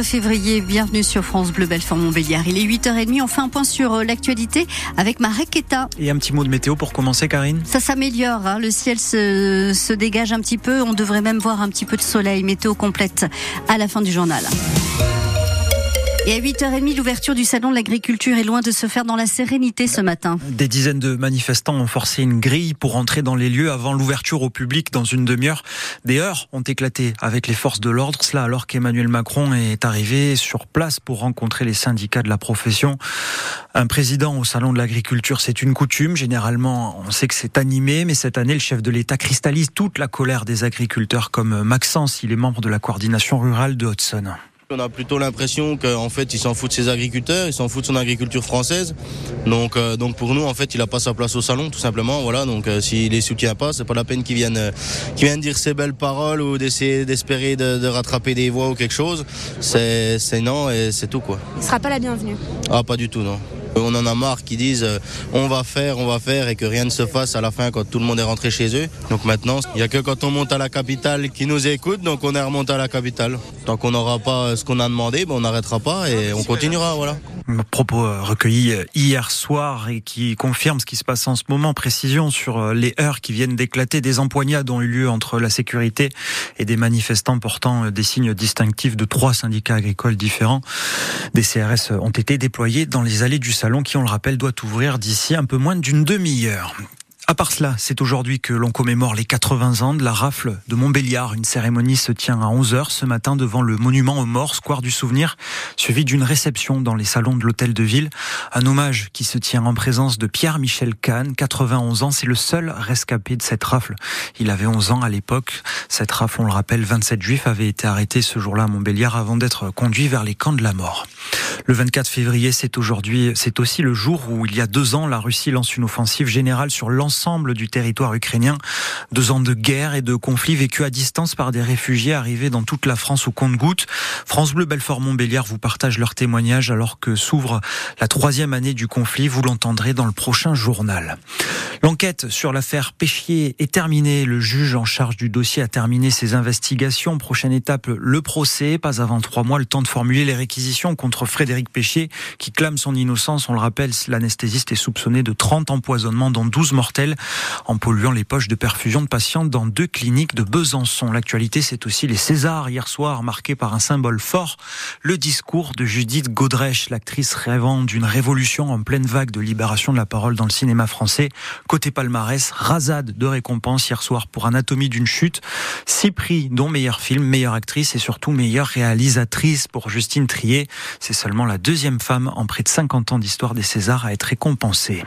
février, bienvenue sur France Bleu Belfort Montbéliard. Il est 8h30, on fait un point sur euh, l'actualité avec Marek Keta. Et un petit mot de météo pour commencer Karine? Ça s'améliore, hein. le ciel se, se dégage un petit peu, on devrait même voir un petit peu de soleil, météo complète à la fin du journal. Et à 8h30, l'ouverture du salon de l'agriculture est loin de se faire dans la sérénité ce matin. Des dizaines de manifestants ont forcé une grille pour entrer dans les lieux avant l'ouverture au public dans une demi-heure. Des heures ont éclaté avec les forces de l'ordre, cela alors qu'Emmanuel Macron est arrivé sur place pour rencontrer les syndicats de la profession. Un président au salon de l'agriculture, c'est une coutume. Généralement, on sait que c'est animé, mais cette année, le chef de l'État cristallise toute la colère des agriculteurs comme Maxence, il est membre de la coordination rurale de Hudson. On a plutôt l'impression qu'en fait, il s'en fout de ses agriculteurs, il s'en fout de son agriculture française. Donc, euh, donc pour nous, en fait, il n'a pas sa place au salon, tout simplement. Voilà. Donc, euh, s'il les soutient pas, c'est pas la peine qu'il vienne, euh, qu'il vienne dire ses belles paroles ou d'essayer d'espérer de, de, rattraper des voix ou quelque chose. C'est, c'est non et c'est tout quoi. Il sera pas la bienvenue. Ah, pas du tout, non. On en a marre qui disent euh, on va faire, on va faire et que rien ne se fasse à la fin quand tout le monde est rentré chez eux. Donc maintenant, il n'y a que quand on monte à la capitale qui nous écoute, donc on est remonté à la capitale. Tant qu'on n'aura pas ce qu'on a demandé, ben on n'arrêtera pas et on continuera. Voilà. Propos euh, recueillis euh, hier soir et qui confirme ce qui se passe en ce moment. Précision sur les heures qui viennent d'éclater. Des empoignades ont eu lieu entre la sécurité et des manifestants portant des signes distinctifs de trois syndicats agricoles différents. Des CRS ont été déployés dans les allées du salon qui, on le rappelle, doit ouvrir d'ici un peu moins d'une demi-heure. À part cela, c'est aujourd'hui que l'on commémore les 80 ans de la rafle de Montbéliard. Une cérémonie se tient à 11h ce matin devant le monument aux morts, square du souvenir, suivi d'une réception dans les salons de l'hôtel de ville. Un hommage qui se tient en présence de Pierre-Michel Kahn, 91 ans. C'est le seul rescapé de cette rafle. Il avait 11 ans à l'époque. Cette rafle, on le rappelle, 27 juifs avaient été arrêtés ce jour-là à Montbéliard avant d'être conduits vers les camps de la mort. Le 24 février, c'est aujourd'hui, c'est aussi le jour où il y a deux ans, la Russie lance une offensive générale sur l'ensemble du territoire ukrainien. Deux ans de guerre et de conflits vécus à distance par des réfugiés arrivés dans toute la France au compte-gouttes. France Bleu Belfort Montbéliard vous partage leur témoignage alors que s'ouvre la troisième année du conflit. Vous l'entendrez dans le prochain journal. L'enquête sur l'affaire Péchier est terminée. Le juge en charge du dossier a terminé ses investigations. Prochaine étape, le procès. Pas avant trois mois, le temps de formuler les réquisitions contre Frédéric Péchier, qui clame son innocence. On le rappelle, l'anesthésiste est soupçonné de 30 empoisonnements, dont 12 mortels, en polluant les poches de perfusion de patients dans deux cliniques de Besançon. L'actualité, c'est aussi les Césars hier soir, marqués par un symbole fort, le discours de Judith Godrèche, l'actrice rêvant d'une révolution en pleine vague de libération de la parole dans le cinéma français. Côté palmarès, rasade de récompenses hier soir pour Anatomie d'une chute. Six prix, dont meilleur film, meilleure actrice et surtout meilleure réalisatrice pour Justine Trier. C'est seulement la deuxième femme en près de 50 ans d'histoire des Césars à être récompensée.